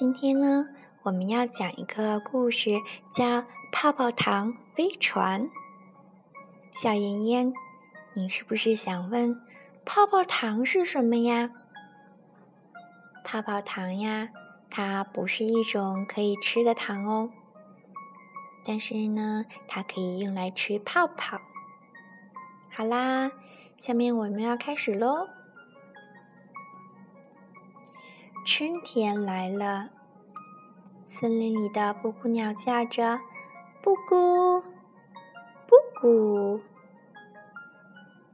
今天呢，我们要讲一个故事，叫《泡泡糖飞船》。小妍妍，你是不是想问，泡泡糖是什么呀？泡泡糖呀，它不是一种可以吃的糖哦。但是呢，它可以用来吹泡泡。好啦，下面我们要开始喽。春天来了，森林里的布谷鸟叫着“布谷，布谷”。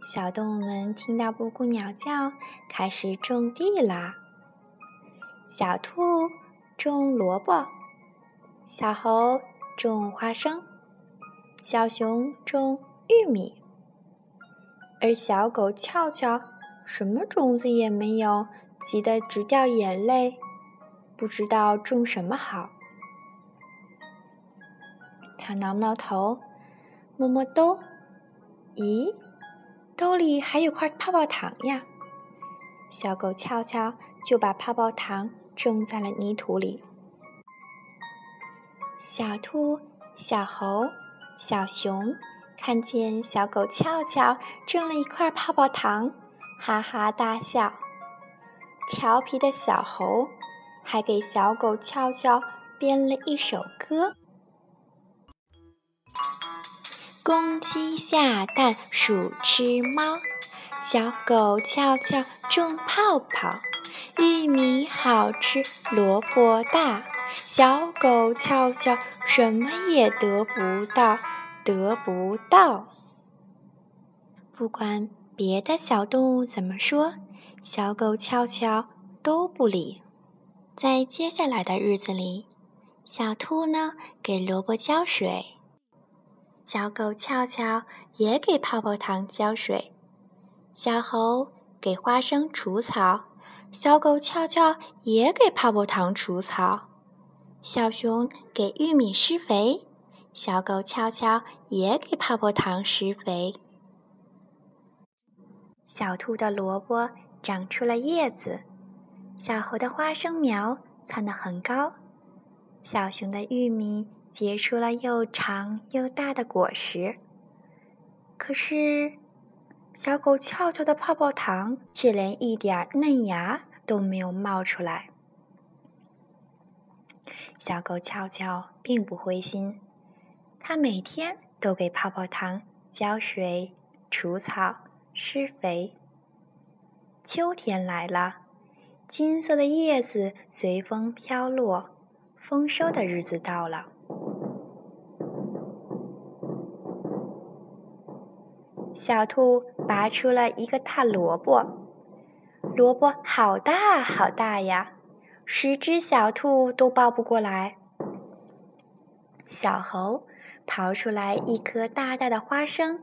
小动物们听到布谷鸟叫，开始种地啦。小兔种萝卜，小猴种花生，小熊种玉米，而小狗翘翘什么种子也没有。急得直掉眼泪，不知道种什么好。他挠挠头，摸摸兜，咦，兜里还有块泡泡糖呀！小狗俏俏就把泡泡糖种在了泥土里。小兔、小猴、小熊看见小狗俏俏种了一块泡泡糖，哈哈大笑。调皮的小猴还给小狗俏俏编了一首歌：公鸡下蛋，鼠吃猫，小狗俏俏种泡泡，玉米好吃，萝卜大，小狗俏俏什么也得不到，得不到。不管别的小动物怎么说。小狗俏俏都不理。在接下来的日子里，小兔呢给萝卜浇水，小狗俏俏也给泡泡糖浇水，小猴给花生除草，小狗俏俏也给泡泡糖除草，小熊给玉米施肥，小狗俏俏也给泡泡糖施肥。小兔的萝卜。长出了叶子，小猴的花生苗窜得很高，小熊的玉米结出了又长又大的果实。可是，小狗俏俏的泡泡糖却连一点嫩芽都没有冒出来。小狗俏俏并不灰心，它每天都给泡泡糖浇水、除草、施肥。秋天来了，金色的叶子随风飘落，丰收的日子到了。小兔拔出了一个大萝卜，萝卜好大好大呀，十只小兔都抱不过来。小猴刨出来一颗大大的花生，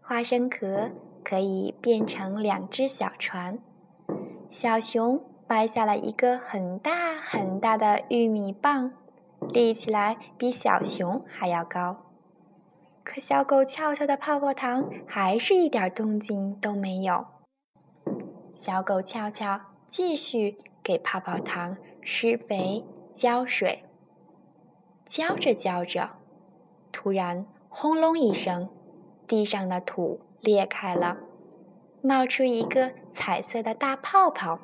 花生壳。可以变成两只小船。小熊掰下了一个很大很大的玉米棒，立起来比小熊还要高。可小狗翘翘的泡泡糖还是一点动静都没有。小狗翘翘继续给泡泡糖施肥浇水，浇着浇着，突然轰隆一声，地上的土。裂开了，冒出一个彩色的大泡泡，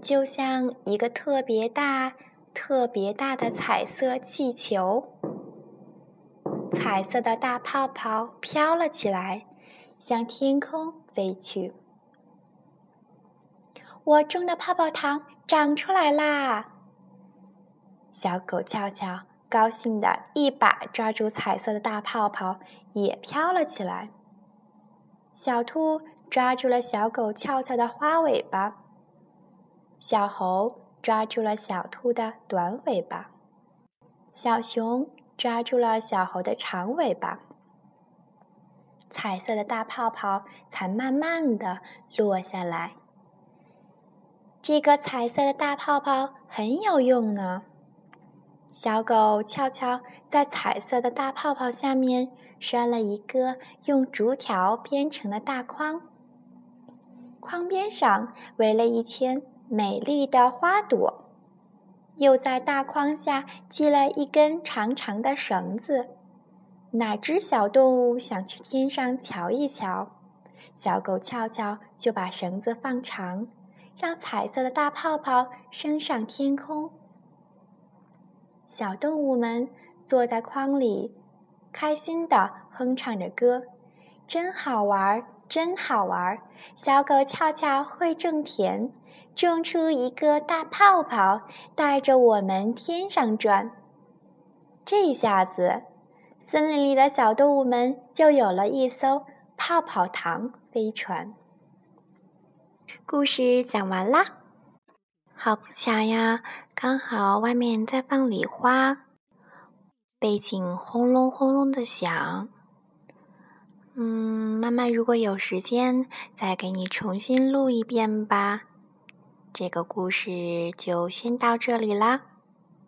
就像一个特别大、特别大的彩色气球。彩色的大泡泡飘了起来，向天空飞去。我种的泡泡糖长出来啦！小狗俏俏。高兴的一把抓住彩色的大泡泡，也飘了起来。小兔抓住了小狗翘翘的花尾巴，小猴抓住了小兔的短尾巴，小熊抓住了小猴的长尾巴。彩色的大泡泡才慢慢的落下来。这个彩色的大泡泡很有用呢。小狗俏俏在彩色的大泡泡下面拴了一个用竹条编成的大筐，筐边上围了一圈美丽的花朵。又在大筐下系了一根长长的绳子。哪只小动物想去天上瞧一瞧？小狗俏俏就把绳子放长，让彩色的大泡泡升上天空。小动物们坐在筐里，开心地哼唱着歌，真好玩，真好玩！小狗俏俏会种田。种出一个大泡泡，带着我们天上转。这下子，森林里的小动物们就有了一艘泡泡糖飞船。故事讲完啦，好不巧呀，刚好外面在放礼花，背景轰隆轰隆的响。嗯，妈妈如果有时间，再给你重新录一遍吧。这个故事就先到这里啦。